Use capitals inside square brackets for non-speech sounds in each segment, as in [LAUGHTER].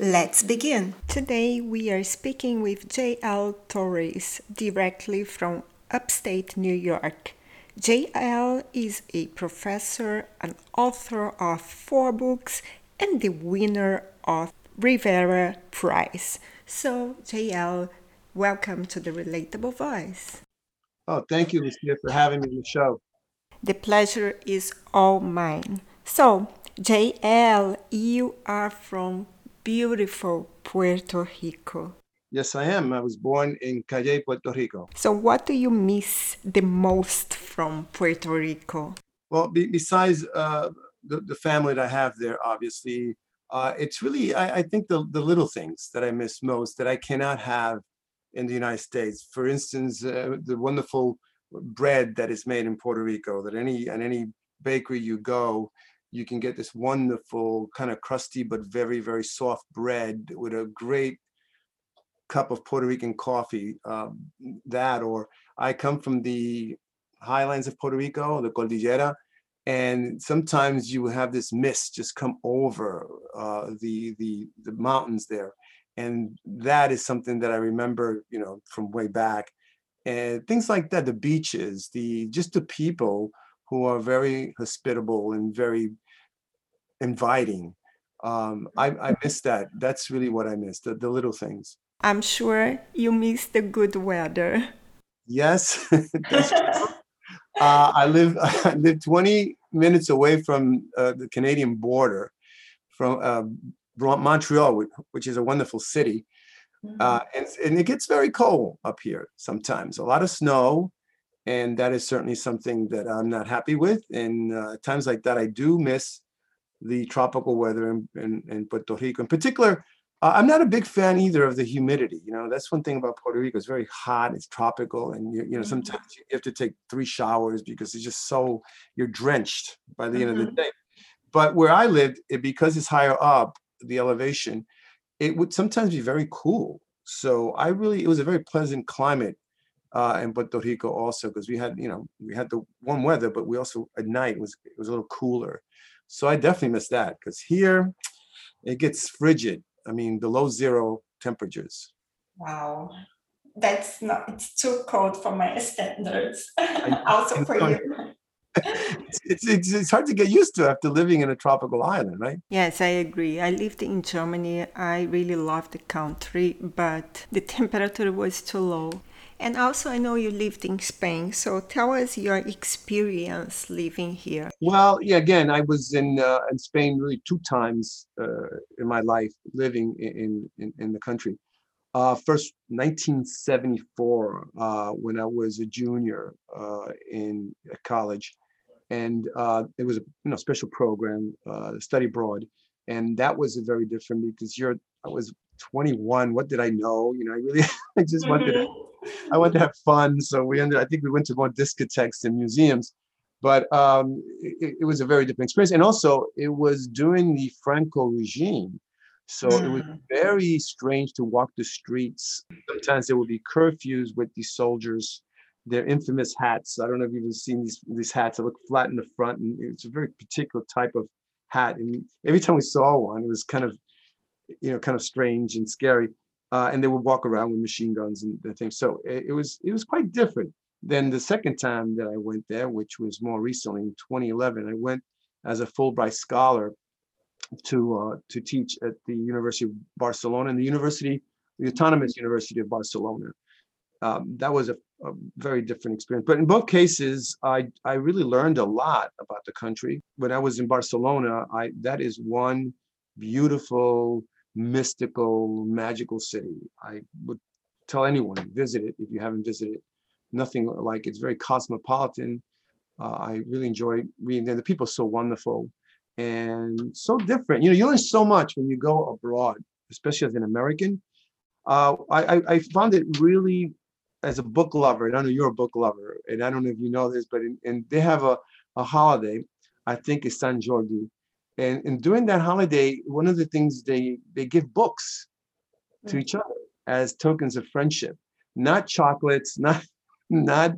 Let's begin. Today we are speaking with J.L. Torres directly from upstate New York. J.L. is a professor, an author of four books, and the winner of Rivera Prize. So, J.L., welcome to the Relatable Voice. Oh, thank you, Lucia, for having me on the show. The pleasure is all mine. So, JL, you are from beautiful Puerto Rico. Yes, I am. I was born in Cayey, Puerto Rico. So, what do you miss the most from Puerto Rico? Well, be, besides uh, the, the family that I have there, obviously, uh, it's really, I, I, think, the, the little things that I miss most that I cannot have in the United States. For instance, uh, the wonderful bread that is made in Puerto Rico, that any, at any bakery you go, you can get this wonderful kind of crusty but very very soft bread with a great cup of Puerto Rican coffee. Um, that or I come from the highlands of Puerto Rico, the Cordillera, and sometimes you have this mist just come over uh, the the the mountains there, and that is something that I remember, you know, from way back, and things like that. The beaches, the just the people who are very hospitable and very inviting. Um, I, I miss that. That's really what I miss, the, the little things. I'm sure you miss the good weather. Yes. [LAUGHS] [LAUGHS] Uh, I live [LAUGHS] I live 20 minutes away from uh, the Canadian border, from uh, Montreal, which is a wonderful city, uh, mm-hmm. and, and it gets very cold up here sometimes. A lot of snow, and that is certainly something that I'm not happy with. And uh, times like that, I do miss the tropical weather in, in, in Puerto Rico. In particular, uh, I'm not a big fan either of the humidity. You know, that's one thing about Puerto Rico. It's very hot. It's tropical, and you, you know mm-hmm. sometimes you have to take three showers because it's just so you're drenched by the mm-hmm. end of the mm-hmm. day. But where I lived, it, because it's higher up, the elevation, it would sometimes be very cool. So I really, it was a very pleasant climate uh, in Puerto Rico also because we had, you know, we had the warm weather, but we also at night was it was a little cooler. So I definitely miss that because here it gets frigid. I mean, below zero temperatures. Wow. That's not, it's too cold for my standards. [LAUGHS] also for you. it's, it's, it's hard to get used to after living in a tropical island, right? Yes, I agree. I lived in Germany. I really loved the country, but the temperature was too low. And also, I know you lived in Spain. So tell us your experience living here. Well, yeah, again, I was in, uh, in Spain really two times uh, in my life living in, in, in the country. Uh, first, 1974, uh, when I was a junior uh, in college. And uh, it was a you know special program, study abroad. And that was very different because you're, I was 21. What did I know? You know, I really, [LAUGHS] I just wanted mm-hmm. I wanted to have fun. So we ended, I think we went to more discotheques and museums, but um, it, it, was a very different experience. And also it was during the Franco regime. So mm. it was mm. very strange to walk the streets. Sometimes there would be curfews with these soldiers, their infamous hats. I don't know if you've seen these, these hats that look flat in the front and it's a very particular type of hat. And every time we saw one, it was kind of, you know, kind of strange and scary uh, and they would walk around with machine guns and, things. So it, it, was it was quite different than the second time that I went there, which was more recently in 2011. I went as a Fulbright scholar to uh, to teach at the University of Barcelona and the University, the Autonomous University of Barcelona. Um, that was a, a very different experience. But in both cases, I I really learned a lot about the country. When I was in Barcelona, I that is one beautiful, mystical, magical city. I would tell anyone visit it if you haven't visited. Nothing like it's very cosmopolitan. Uh, I really enjoy reading there. The people are so wonderful and so different. You know, you learn so much when you go abroad, especially as an American. Uh, I, I, found it really as a book lover, and I know you're a book lover, and I don't know if you know this, but in, and they have a, a holiday, I think it's San Jordi. And, and during that holiday, one of the things they they give books to mm. each other as tokens of friendship, not chocolates, [LAUGHS] not not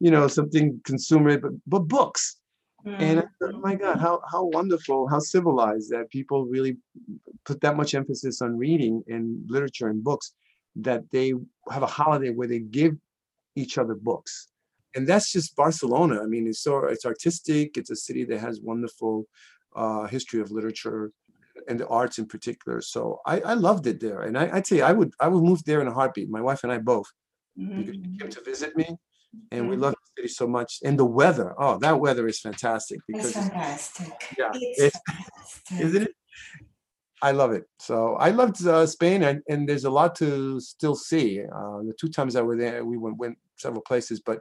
you know something consumer, but but books. And I thought, mm. oh my God, how how wonderful, how civilized that people really put that much emphasis on reading and literature and books that they have a holiday where they give each other books. And that's just Barcelona. I mean, it's so it's artistic. It's a city that has wonderful uh, history of literature and the arts in particular. So I, I loved it there. And I, I'd say I would I would move there in a heartbeat. My wife and I both because she came to visit me and we love the city so much. And the weather, oh, that weather is fantastic It's because fantastic. yeah, It's it's- fantastic. isn't it? I love it. So I loved uh, Spain, and, and there's a lot to still see. Uh, the two times I were there, we went, went several places, but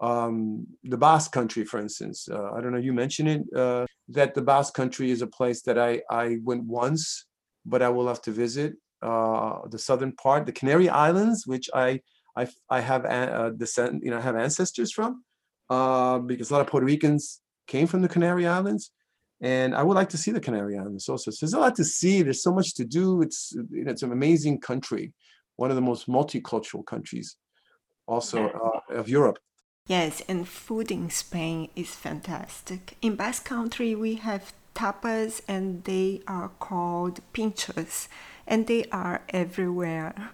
um, the Basque Country, for instance, uh, I don't know, you mentioned it, uh, that the Basque Country is a place that I, I went once, but I will have to visit. Uh, the southern part, the Canary Islands, which I I, I have a- uh, descend, you know, have ancestors from, uh, because a lot of Puerto Ricans came from the Canary Islands and I would like to see the Canary Islands also. So there's a lot to see. There's so much to do. It's you know, it's an amazing country, one of the most multicultural countries, also uh, of Europe. Yes, and food in Spain is fantastic. In Basque Country, we have tapas, and they are called pinchos, and they are everywhere.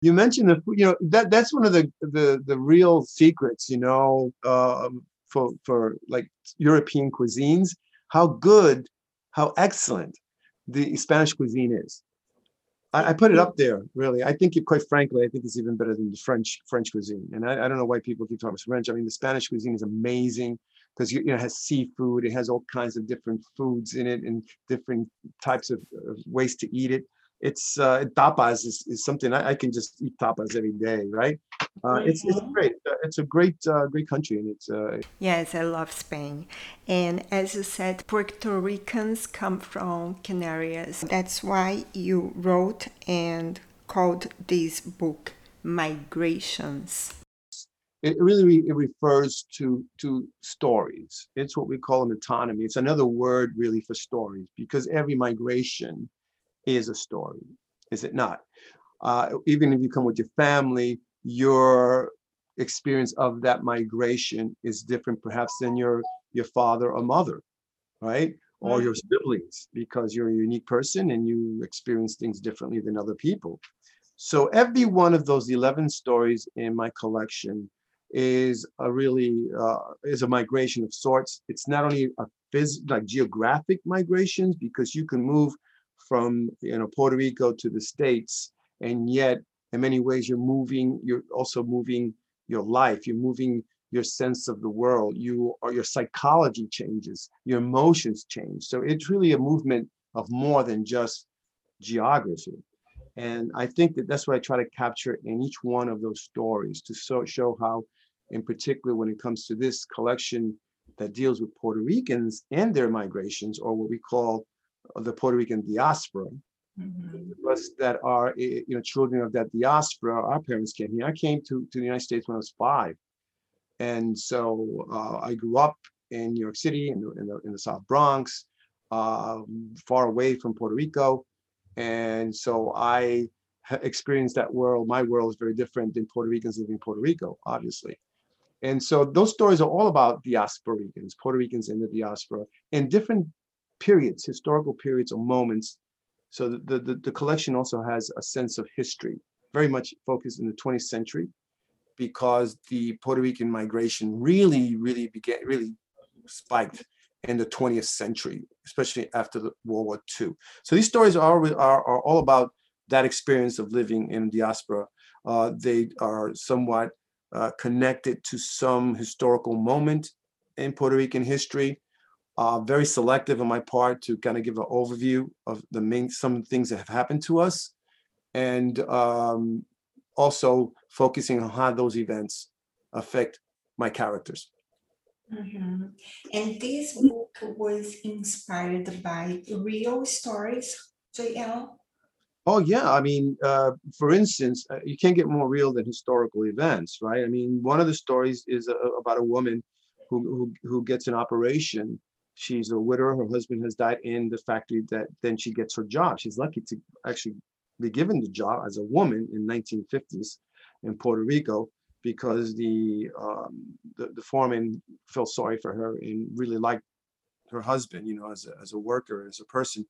You mentioned the. You know that that's one of the the the real secrets. You know, um, for for like European cuisines, how good, how excellent the Spanish cuisine is. I, I put it up there, really. I think, it, quite frankly, I think it's even better than the French French cuisine. And I, I don't know why people keep talking about French. I mean, the Spanish cuisine is amazing because you, you know it has seafood. It has all kinds of different foods in it and different types of, of ways to eat it. It's uh, tapas is, is something I, I can just eat tapas every day, right? Uh, it's it's great. Uh, It's a great uh, great country, and it's uh, Yes, I love Spain. And as you said, Puerto Ricans come from Canarias. That's why you wrote and called this book Migrations. it really re- it refers to to stories. It's what we call an autonomy. It's another word really for stories because every migration is a story, is it not? Uh, even if you come with your family, your experience of that migration is different, perhaps than your your father or mother, right? Or your siblings, because you're a unique person and you experience things differently than other people. So every one of those 11 stories in my collection is a really uh, is a migration of sorts. It's not only a phys- like geographic migrations because you can move from you know Puerto Rico to the states, and yet in many ways you're moving. You're also moving your life. You're moving your sense of the world. You or your psychology changes. Your emotions change. So it's really a movement of more than just geography. And I think that that's what I try to capture in each one of those stories to so, show how, in particular, when it comes to this collection that deals with Puerto Ricans and their migrations, or what we call uh, the Puerto Rican diaspora, us that are eh, you know children of that diaspora, our parents came here. I came to, to the United States when I was five. And so uh, I grew up in New York City, in the, in the, in the South Bronx, uh, far away from Puerto Rico. And so I experienced that world. My world is very different than Puerto Ricans living in Puerto Rico, obviously. And so those stories are all about diasporicans, Puerto Ricans in the diaspora, in different periods, historical periods or moments. So the, the, the, collection also has a sense of history, very much focused in the 20th century, because the Puerto Rican migration really, really began, really spiked in the 20th century, especially after the World War II. So these stories are, are, are all about that experience of living in diaspora. Uh, they are somewhat uh, connected to some historical moment in Puerto Rican history. Uh, very selective on my part to kind of give an overview of the main some things that have happened to us, and um, also focusing on how those events affect my characters. Mhm. And this book was inspired by real stories, JL? Oh yeah, I mean, uh, for instance, uh, you can't get more real than historical events, right? I mean, one of the stories is uh, about a woman who, who who gets an operation. She's a widower. Her husband has died in the factory. That then she gets her job. She's lucky to actually be given the job as a woman in 1950s in Puerto Rico because the um, the, the foreman felt sorry for her and really liked her husband, you know, as a, as a worker, as a person.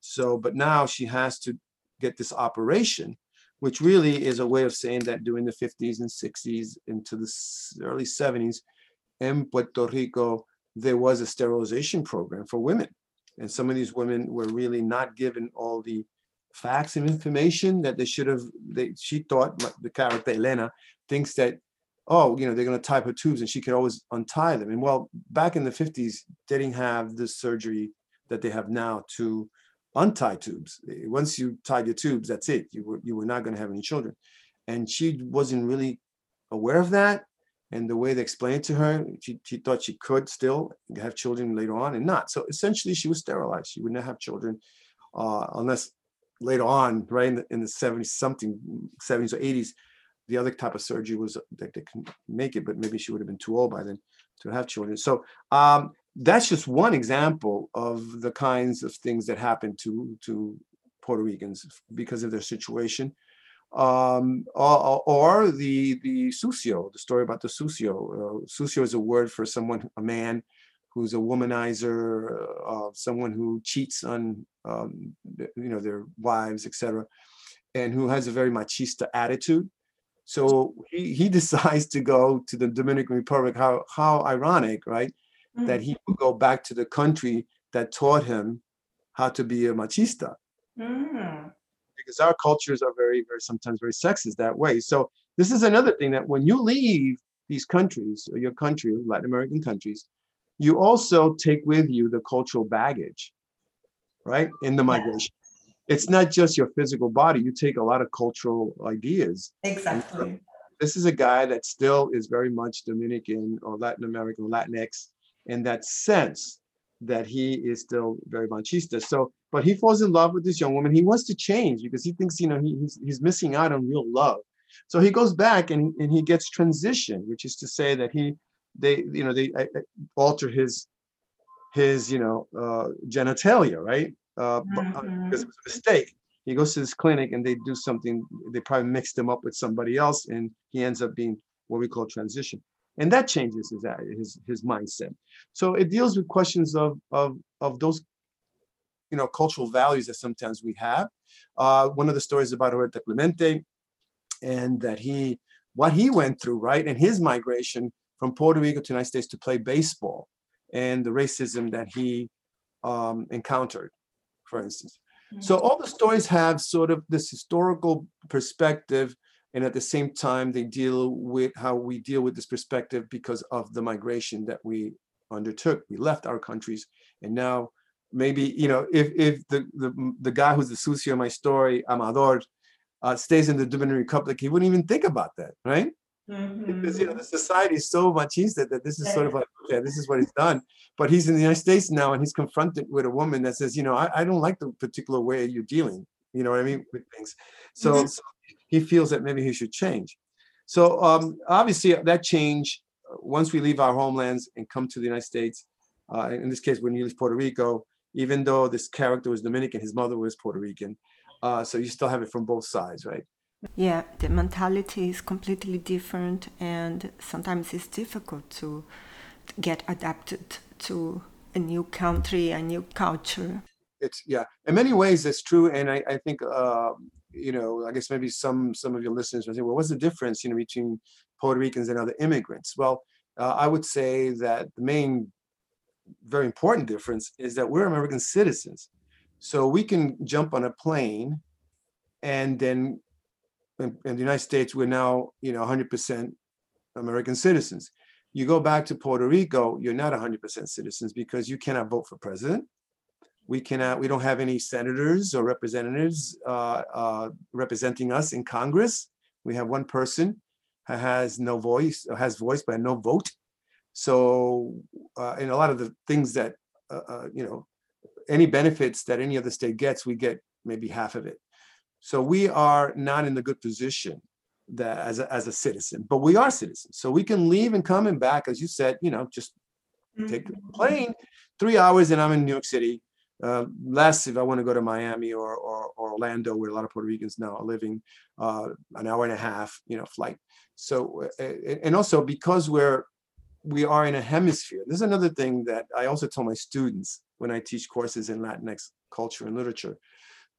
So, but now she has to get this operation, which really is a way of saying that during the 50s and 60s into the early 70s in Puerto Rico, there was a sterilization program for women. And some of these women were really not given all the facts and information that they should have. They, she thought, the character Elena thinks that, oh, you know, they're going to tie her tubes and she could always untie them. And well, back in the 50s, they didn't have the surgery that they have now to untie tubes. Eh, Once you tied your tubes, that's it. You were you were not going to have any children. And she wasn't really aware of that. And the way they explained it to her, she, she thought she could still have children later on and not. So essentially, she was sterilized. She would not have children uh, unless later on, right in the, in the 70s, something 70s or 80s, the other type of surgery was that they can make it, but maybe she would have been too old by then to have children. So um, that's just one example of the kinds of things that happen to to Puerto Ricans because of their situation. Um, or, or the the sucio, the story about the sucio. Uh, sucio is a word for someone, a man who's a womanizer, uh, someone who cheats on um, you know their wives, etc., and who has a very machista attitude. So he, he [LAUGHS] decides to go to the Dominican Republic. How how ironic, right? that he would go back to the country that taught him how to be a machista Mm. Because our cultures are very very sometimes very sexist that way. So this is another thing that when you leave these countries or your country latin american countries you also take with you the cultural baggage right in the migration. It's not just your physical body you take a lot of cultural ideas. Exactly. this is a guy that still is very much Dominican or Latin American, Latinx, in that sense that he is still very machista. So, but he falls in love with this young woman. He wants to change because he thinks, you know, he, he's, he's missing out on real love. So he goes back and, and he gets transition, which is to say that he, they, you know, they alter his, his, you know, uh, genitalia, right? Uh, uh, because it was a mistake. He goes to this clinic and they do something, they probably mixed him up with somebody else and he ends up being what we call transition. And that changes his, his, his mindset. So it deals with questions of, of, of those, you know, cultural values that sometimes we have. Uh, one of the stories about Roberto Clemente and that he, what he went through, right? And his migration from Puerto Rico to the United States to play baseball and the racism that he um, encountered, for instance. So all the stories have sort of this historical perspective, and at the same time, they deal with how we deal with this perspective because of the migration that we undertook. We left our countries, and now maybe you know if if the the, the guy who's the sucio in my story, Amador, uh, stays in the Dominican Republic, he wouldn't even think about that, right? because you know the society is so machista that this is sort of like okay this is what he's done. But he's in the united states now and he's confronted with a woman that says you know i, I don't like the particular way you're dealing you know what i mean with things. So, so he feels that maybe he should change so um obviously that change uh, once we leave our homelands and come to the united states uh, in this case when you leave puerto rico even though this character was dominican his mother was puerto rican uh, so you still have it from both sides right Yeah, the mentality is completely different, and sometimes it's difficult to get adapted to a new country, a new culture. it's yeah in many ways that's true and i, I think uh, you know i guess maybe some some of your listeners will say well what's the difference you know between puerto ricans and other immigrants well uh, i would say that the main very important difference is that we're American citizens. So we can jump on a plane and then in, in the United States, we're now, you know, 100% American citizens. You go back to Puerto Rico, you're not 100% citizens because you cannot vote for president. We cannot, we don't have any senators or representatives uh, uh, representing us in Congress. We have one person who has no voice, has voice but no vote. So, uh, and a lot of the things that, uh, uh, you know, any benefits that any other state gets, we get maybe half of it. So we are not in the good position that as a, as a citizen, but we are citizens. So we can leave and come and back, as you said, you know, just take the plane, three hours and I'm in New York City. Uh, less if I want to go to Miami or, or, or Orlando, where a lot of Puerto Ricans now are living, uh, an hour and a half, you know, flight. So, uh, and also because we're we are in a hemisphere. This is another thing that I also tell my students when I teach courses in Latinx culture and literature.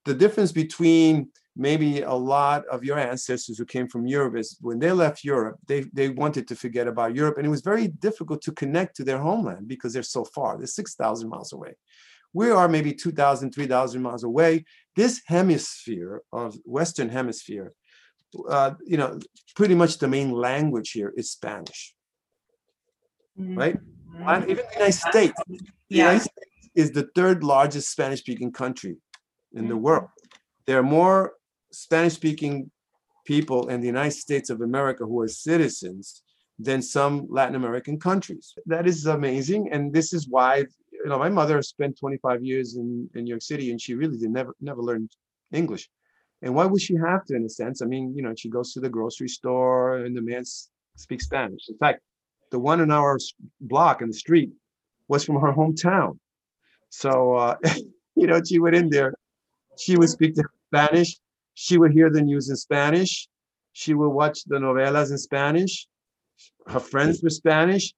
The difference between maybe a lot of your ancestors who came from Europe is when they left Europe, they, they wanted to forget about Europe. And it was very difficult to connect to their homeland because they're so far. They're 6,000 miles away. We are maybe 2,000, 3,000 miles away. This hemisphere of Western hemisphere, uh, you know, pretty much the main language here is Spanish right? And even the United States, the United States is the third largest Spanish speaking country in the world. There are more Spanish speaking people in the United States of America who are citizens than some Latin American countries. That is amazing. And this is why, you know, my mother spent 25 years in, in New York City and she really did never, never learn English. And why would she have to, in a sense? I mean, you know, she goes to the grocery store and the man speaks Spanish. In fact, the one in our block in the street was from her hometown. So, uh, [LAUGHS] you know, she went in there, she would speak to Spanish, she would hear the news in Spanish, she would watch the novelas in Spanish, her friends were Spanish.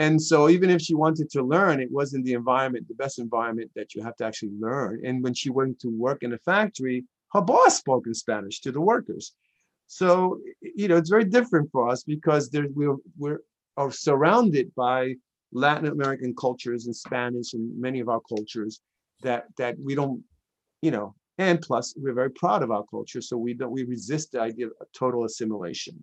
And so even if she wanted to learn, it wasn't the environment, the best environment that you have to actually learn. And when she went to work in a factory, her boss spoke in Spanish to the workers. So, you know, it's very different for us because there, we're, we're are surrounded by Latin American cultures and Spanish and many of our cultures that that we don't, you know, and plus we're very proud of our culture, so we don't we resist the idea of total assimilation.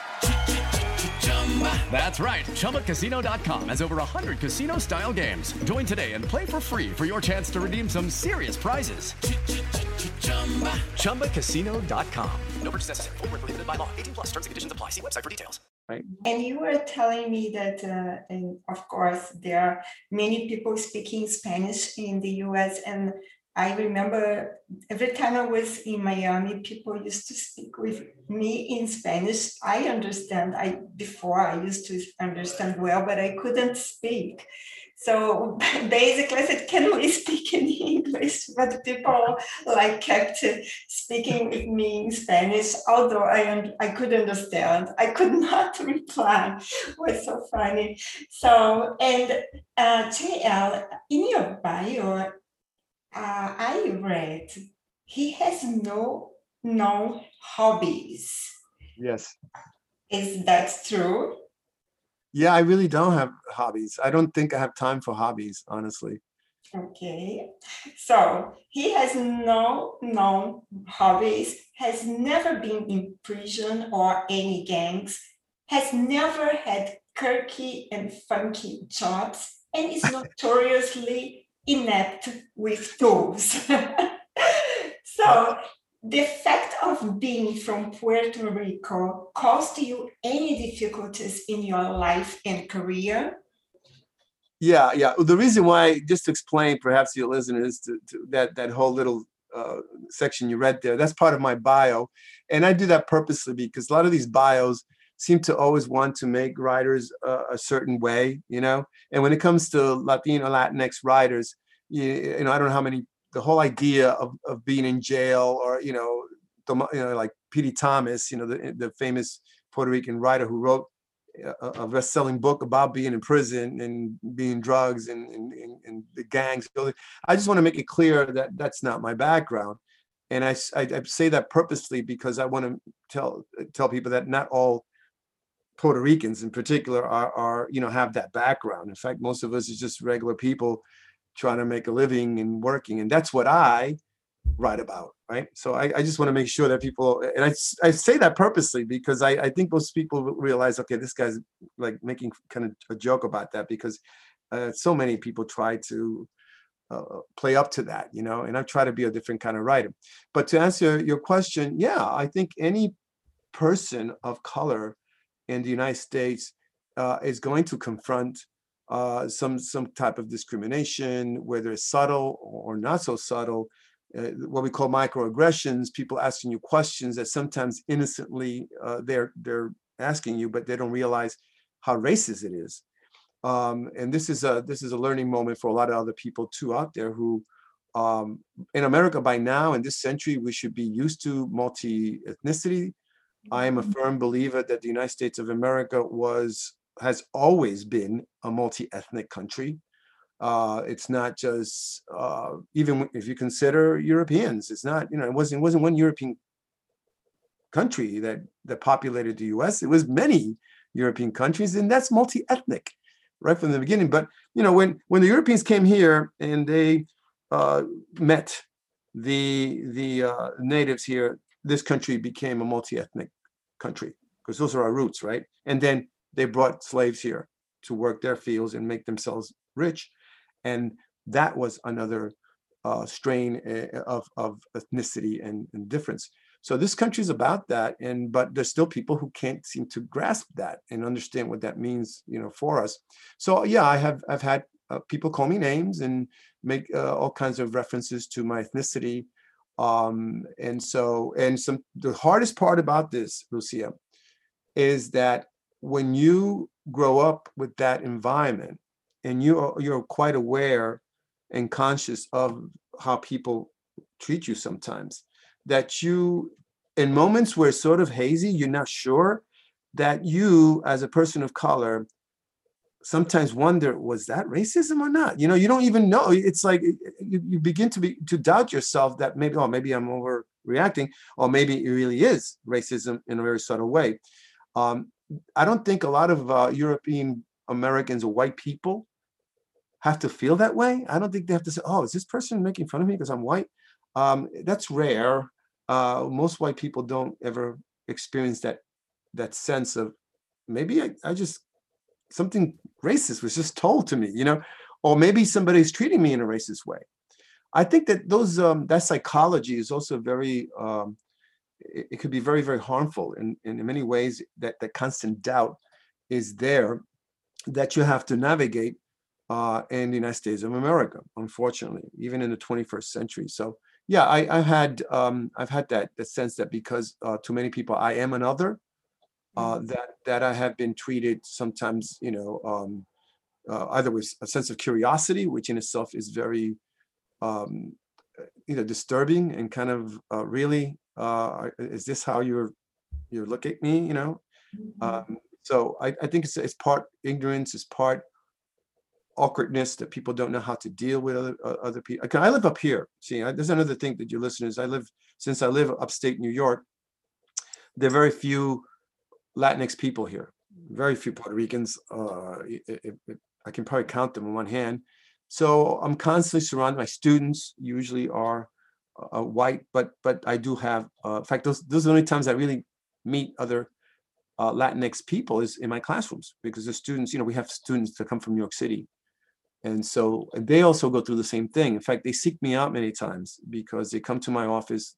That's right. ChumbaCasino.com has over 100 casino style games. Join today and play for free for your chance to redeem some serious prizes. ChumbaCasino.com. No purchase necessary. Void where prohibited by law. 18 plus terms and conditions apply. See website for details. Right. And you were telling me that, uh, and of course, there are many people speaking Spanish in the US. And I remember every time I was in Miami, people used to speak with me in Spanish. I understand. I before I used to understand well, but I couldn't speak. So [LAUGHS] basically, I said, "Can we speak in English?" But people like kept speaking with me in Spanish, although I I could understand. I could [LAUGHS] not reply. It was so funny. So and uh, JL, in your bio, uh, I read he has no no hobbies. Yes. Is that true? Yeah, I really don't have hobbies. I don't think I have time for hobbies, honestly. Okay, so he has no known hobbies, has never been in prison or any gangs, has never had quirky and funky jobs, and is [LAUGHS] notoriously inept with tools. [LAUGHS] so the fact of being from Puerto Rico caused you any difficulties in your life and career? Yeah, yeah. The reason why, just to explain, perhaps your listeners, to, to that that whole little uh, section you read there, that's part of my bio, and I do that purposely because a lot of these bios seem to always want to make writers uh, a certain way, you know. And when it comes to Latino Latinx writers, you, you know, I don't know how many. The whole idea of, of being in jail, or you know, you know, like Piri Thomas, you know, the the famous Puerto Rican writer who wrote a, a best-selling book about being in prison and being drugs and, and, and, and the gangs. I just want to make it clear that that's not my background. And I, I, I say that purposely because I want to tell tell people that not all Puerto Ricans in particular are, are you know have that background. In fact, most of us is just regular people trying to make a living and working, and that's what I write about, right? So I, I just want to make sure that people, and I, I say that purposely because I, I think most people realize, okay, this guy's like making kind of a joke about that because uh, so many people try to uh, play up to that, you know, and I try to be a different kind of writer. But to answer your question, yeah, I think any person of color in the United States uh, is going to confront uh, some some type of discrimination, whether it's subtle or not so subtle, uh, what we call microaggressions, people asking you questions that sometimes innocently uh, they're they're asking you, but they don't realize how racist it is. Um, and this is a this is a learning moment for a lot of other people too out there who um, in America by now in this century we should be used to multi ethnicity. I am a mm-hmm. firm believer that the United States of America was has always been a multi ethnic country. Uh, it's not just uh, even if you consider Europeans. It's not you know it wasn't it wasn't one European country that that populated the U.S. It was many European countries, and that's multi-ethnic right from the beginning. But you know when when the Europeans came here and they uh, met the the uh, natives here, this country became a multi-ethnic country because those are our roots, right? And then they brought slaves here to work their fields and make themselves rich and that was another uh, strain eh, eh, of, of ethnicity and, and difference. So this country is about that, and but there's still people who can't seem to grasp that and understand what that means, you know, for us. So yeah, I have I've had uh, people call me names and make uh, all kinds of references to my ethnicity, um, and so and some the hardest part about this, Lucia, is that when you grow up with that environment, and you are you're quite aware and conscious of how people treat you sometimes that you in moments where it's sort of hazy you're not sure that you as a person of color sometimes wonder was that racism or not you know you don't even know it's like you, you begin to be to doubt yourself that maybe oh maybe i'm overreacting or maybe it really is racism in a very subtle way um, i don't think a lot of uh, european americans or white people have to feel that way. I don't think they have to say, "Oh, is this person making fun of me because I'm white?" Um, that's rare. Uh, most white people don't ever experience that that sense of maybe I, I just something racist was just told to me, you know, or maybe somebody's treating me in a racist way. I think that those um, that psychology is also very um, it, it could be very very harmful in in many ways. That that constant doubt is there that you have to navigate uh, in the United States of America, unfortunately, even in the 21st century. So yeah, I, I had um, I've had that that sense that because uh, to many people I am another, uh, that that I have been treated sometimes, you know, um, uh, either with a sense of curiosity, which in itself is very, um, you know, disturbing and kind of uh, really, uh, is this how you're you look at me, you know? Mm-hmm. Um, so I, I think it's, it's part ignorance, it's part awkwardness that people don't know how to deal with other uh, other people. I live up here. See, I, there's another thing that your listeners. I live since I live upstate New York. There are very few Latinx people here. Very few Puerto Ricans. Uh, it, it, it, I can probably count them on one hand. So I'm constantly surrounded. My students usually are uh, white, but but I do have. Uh, in fact, those those are the only times I really meet other uh, Latinx people is in my classrooms because the students, you know, we have students that come from New York City and so and they also go through the same thing. In fact, they seek me out many times because they come to my office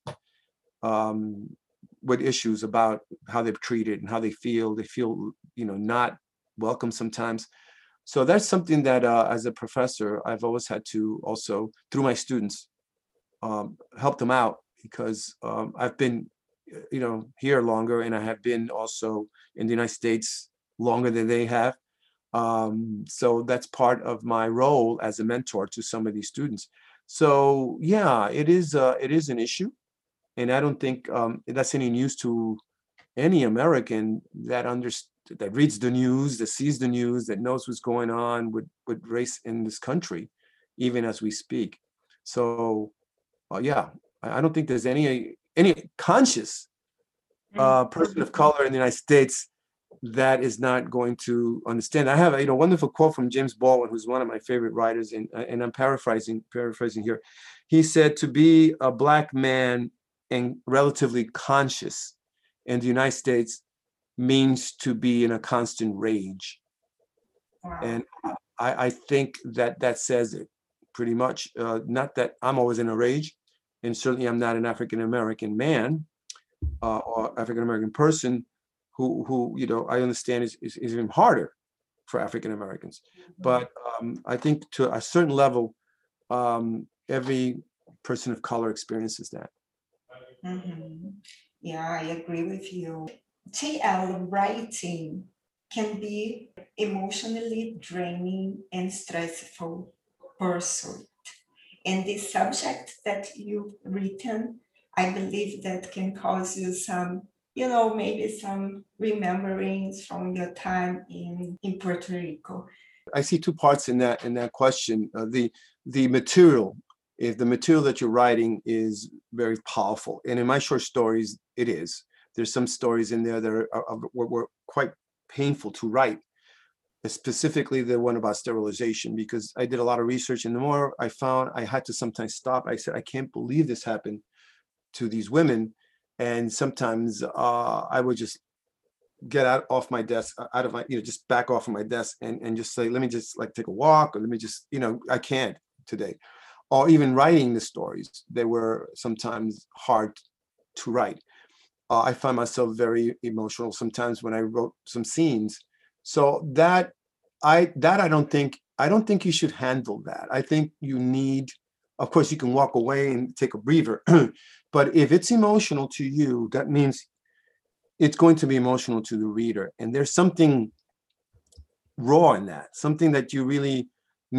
um, with issues about how they're treated and how they feel. They feel, you know, not welcome sometimes. So that's something that, uh, as a professor, I've always had to also, through my students, um, help them out because um, I've been, you know, here longer, and I have been also in the United States longer than they have. Um, so that's part of my role as a mentor to some of these students. So yeah, it is uh, it is an issue, and I don't think um, that's any news to any American that understands that reads the news, that sees the news, that knows what's going on with with race in this country, even as we speak. So, uh, yeah, I don't think there's any any conscious uh, person of color in the United States that is not going to understand. I have a you know wonderful quote from James Baldwin, who's one of my favorite writers, and and I'm paraphrasing paraphrasing here. He said, "To be a black man and relatively conscious in the United States means to be in a constant rage." And I, I think that that says it pretty much. Uh, not that I'm always in a rage, and certainly I'm not an African American man uh, or African American person who who you know I understand is, is, is even harder for African Americans. But um, I think to a certain level, um, every person of color experiences that. Mhm. Yeah, I agree with you. JL writing can be emotionally draining and stressful pursuit. And the subject that you've written, I believe that can cause you some, you know, maybe some rememberings from your time in, in Puerto Rico. I see two parts in that in that question. Uh, the the material, if the material that you're writing is very powerful, and in my short stories, it is. There's some stories in there that are, are, were, quite painful to write, specifically the one about sterilization, because I did a lot of research, and the more I found, I had to sometimes stop. I said, I can't believe this happened to these women, and sometimes uh, I would just get out off my desk uh, out of my you know just back off of my desk and and just say let me just like take a walk or let me just you know i can't today or even writing the stories they were sometimes hard to write. Uh, i find myself very emotional sometimes when i wrote some scenes. So that i that i don't think i don't think you should handle that. I think you need of course you can walk away and take a breather [CLEARS THROAT] but if it's emotional to you that means it's going to be emotional to the reader and there's something raw in that something that you really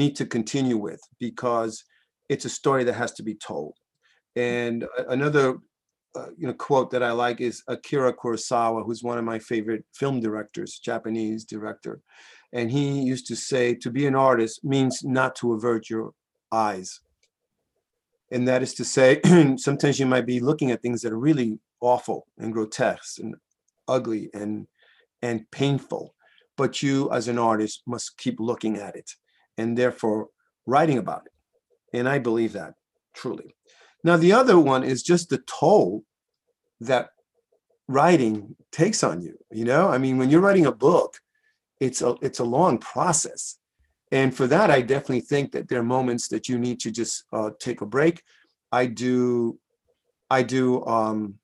need to continue with because it's a story that has to be told. And another uh, you know quote that i like is akira kurosawa who's one of my favorite film directors japanese director. And he used to say to be an artist means not to avert your eyes. And that is to say [CLEARS THROAT] sometimes you might be looking at things that are really awful and grotesque and ugly and and painful but you as an artist must keep looking at it and therefore writing about it and i believe that truly. Now the other one is just the toll that writing takes on you you know? I mean when you're writing a book it's a it's a long process. And for that i definitely think that there are moments that you need to just uh, take a break. I do i do um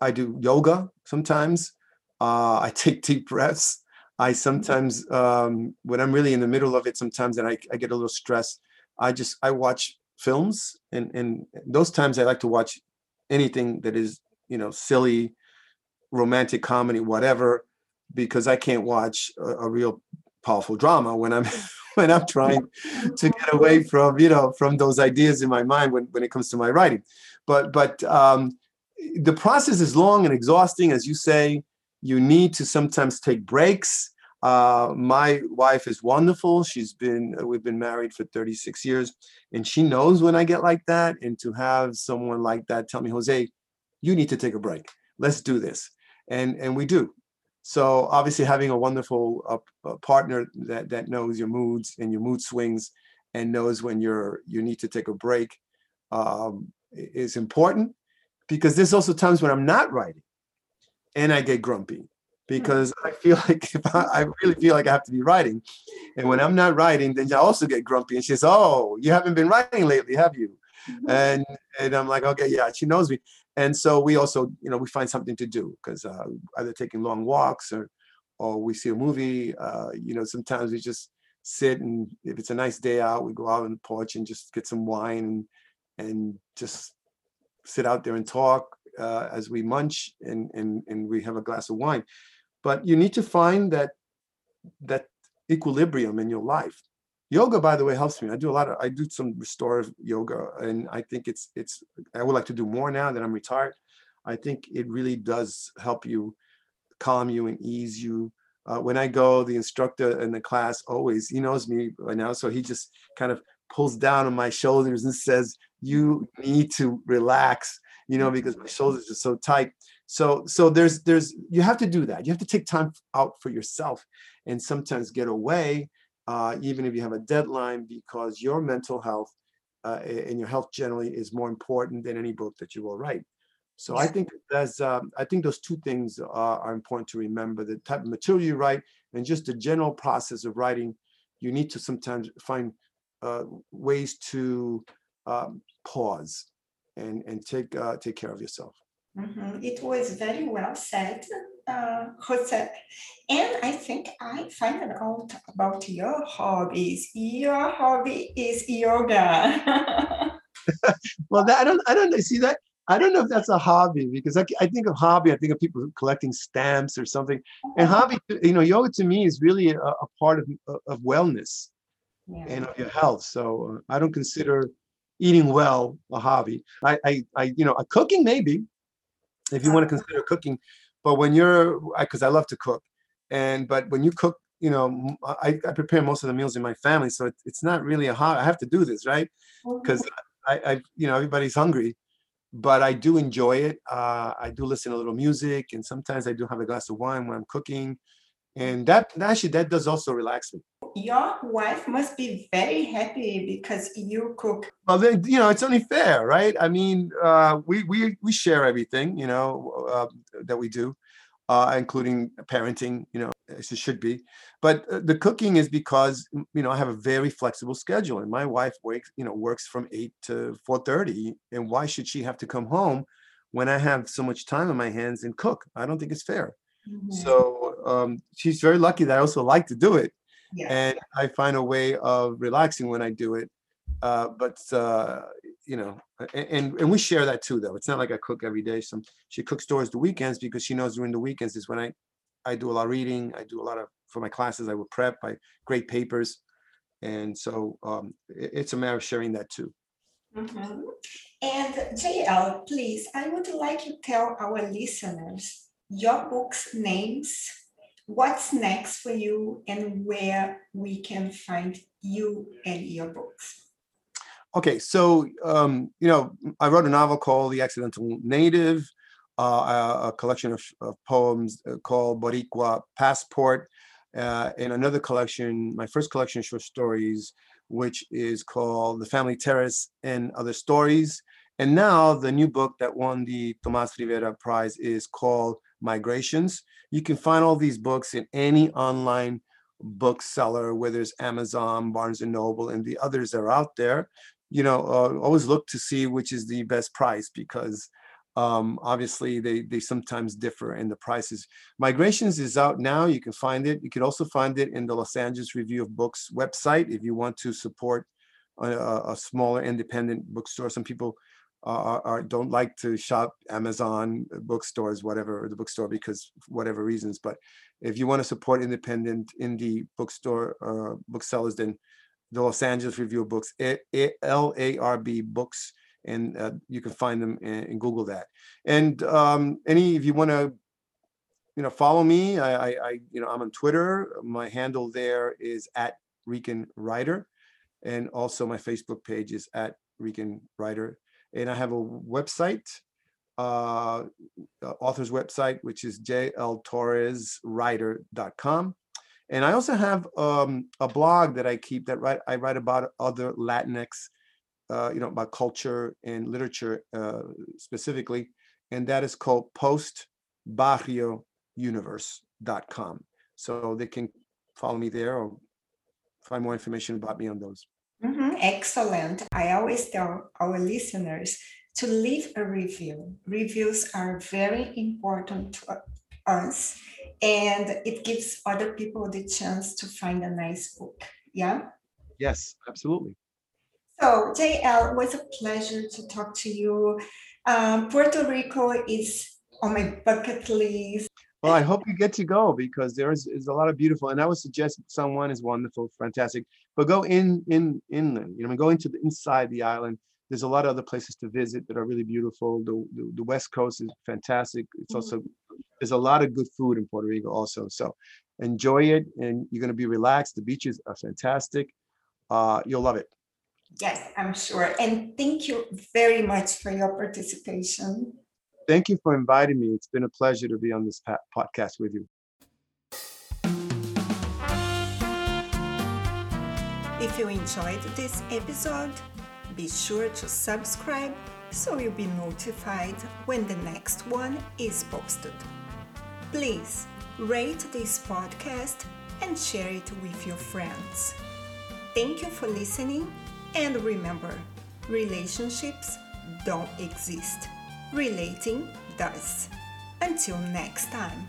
i do yoga sometimes. Uh i [LAUGHS] take deep breaths. I sometimes um when i'm really in the middle of it sometimes and i, I get a little stressed i just i watch films and and those times i like to watch anything that is you know silly romantic comedy whatever because i can't watch a, a real powerful drama when i'm [LAUGHS] when i'm trying to [LAUGHS] get away from you know from those ideas in my mind when, when it comes to my writing. But but um the process is long and exhausting as you say. You need to sometimes take breaks uh, my wife is wonderful. She's been we've been married for 36 years and she knows when i get like that and to have someone like that tell me jose you need to take a break. Let's do this. And and we do. So obviously having a wonderful uh, uh, partner that that knows your moods and your mood swings and knows when you're you need to take a break um, is important because there's also times when i'm not writing and i get grumpy because i feel [LAUGHS] like if I, I really feel like i have to be writing. And when i'm not writing then i also get grumpy and she says oh you haven't been writing lately have you? And and i'm like okay yeah she knows me. And so we also you know we find something to do because uh, either taking long walks or or we see a movie uh, you know sometimes we just sit and if it's a nice day out, we go out on the porch and just get some wine and and just sit out there and talk uh, as we munch and, and and we have a glass of wine. But you need to find that that equilibrium in your life. Yoga, by the way, helps me. I do a lot of I do some restorative yoga, and I think it's it's I would like to do more now that I'm retired. I think it really does help you calm you and ease you. Uh, when I go, the instructor in the class always he knows me by now, so he just kind of pulls down on my shoulders and says, "You need to relax," you know, because my shoulders are so tight. So so there's there's you have to do that. You have to take time out for yourself, and sometimes get away, uh, even if you have a deadline, because your mental health uh, and your health generally is more important than any book that you will write. So I think there's, um, I think those two things are, are, important to remember: the type of material you write, and just the general process of writing. You need to sometimes find uh, ways to um, pause and and take uh, take care of yourself. Mm-hmm. It was very well said, uh, Jose. And I think I find out about your hobbies. Your hobby is yoga. [LAUGHS] well, that, I don't, I don't see that. I don't know if that's a hobby because I, I think of hobby, I think of people collecting stamps or something. And uh-huh. hobby, you know, yoga to me is really a, a part of, of wellness yeah. and of your health. So uh, I don't consider eating well a hobby. I, I, I, you know, a cooking maybe, if you want to consider cooking, but when you're, because I, I love to cook, and but when you cook, you know, I, I prepare most of the meals in my family, so it, it's not really a hobby. I have to do this, right? Because mm-hmm. I, I, you know, everybody's hungry but I do enjoy it. Uh, I do listen to a little music, and sometimes I do have a glass of wine when I'm cooking, and that actually that does also relax me. Your wife must be very happy because you cook. Well, then you know it's only fair, right? I mean, uh, we we we share everything, you know, uh, that we do, uh, including parenting. You know, as it should be. But uh, the cooking is because you know I have a very flexible schedule, and my wife works you know works from eight to four thirty. And why should she have to come home when I have so much time on my hands and cook? I don't think it's fair. Mm-hmm. So um, she's very lucky that I also like to do it, yes. and I find a way of relaxing when I do it. Uh, but uh, you know, and and we share that too. Though it's not like I cook every day. Some she cooks towards the weekends because she knows during the weekends is when I I do a lot of reading. I do a lot of for my classes. I would prep. I grade papers, and so um, it, it's a matter of sharing that too. Mm-hmm. And JL, please, I would like you to tell our listeners your book's names, what's next for you, and where we can find you and your books. Okay, so um, you know, I wrote a novel called The Accidental Native uh, a, collection of, of, poems uh, called Boricua Passport, uh, and another collection, my first collection of short stories, which is called The Family Terrace and Other Stories. And now the new book that won the Tomas Rivera Prize is called Migrations. You can find all these books in any online bookseller, whether it's Amazon, Barnes and Noble, and the others that are out there. You know, uh, always look to see which is the best price because um, obviously, they they sometimes differ in the prices. Migrations is out now. You can find it. You can also find it in the Los Angeles Review of Books website if you want to support a, a smaller independent bookstore. Some people are, are, don't like to shop Amazon bookstores, whatever the bookstore, because whatever reasons. But if you want to support independent indie bookstore uh, booksellers, then the Los Angeles Review of Books, L A R B Books and uh, you can find them and, Google that. And um, any, if you want to, you know, follow me, I, I, I, you know, I'm on Twitter. My handle there is at Rican Writer, and also my Facebook page is at Rican Writer. And I have a website, uh, author's website, which is jltorreswriter.com. And I also have um, a blog that I keep that write, I write about other Latinx uh, you know, about culture and literature uh, specifically, and that is called postbarriouniverse.com. So they can follow me there or find more information about me on those. Mm-hmm. Excellent. I always tell our listeners to leave a review. Reviews are very important to us, and it gives other people the chance to find a nice book Yeah. Yes, absolutely. So, JL, it was a pleasure to talk to you. Um, Puerto Rico is on my bucket list. Well, I hope you get to go because there is, is a lot of beautiful, and I would suggest San Juan is wonderful, fantastic. But go in in inland, you know, go into the inside the island. There's a lot of other places to visit that are really beautiful. The the, the West Coast is fantastic. It's also there's a lot of good food in Puerto Rico also. So enjoy it, and you're gonna be relaxed. The beaches are fantastic. Uh, you'll love it. Yes, I'm sure. And thank you very much for your participation. Thank you for inviting me. It's been a pleasure to be on this podcast with you. If you enjoyed this episode, be sure to subscribe so you'll be notified when the next one is posted. Please rate this podcast and share it with your friends. Thank you for listening, and remember relationships don't exist, relating does. Until next time.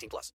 18 plus.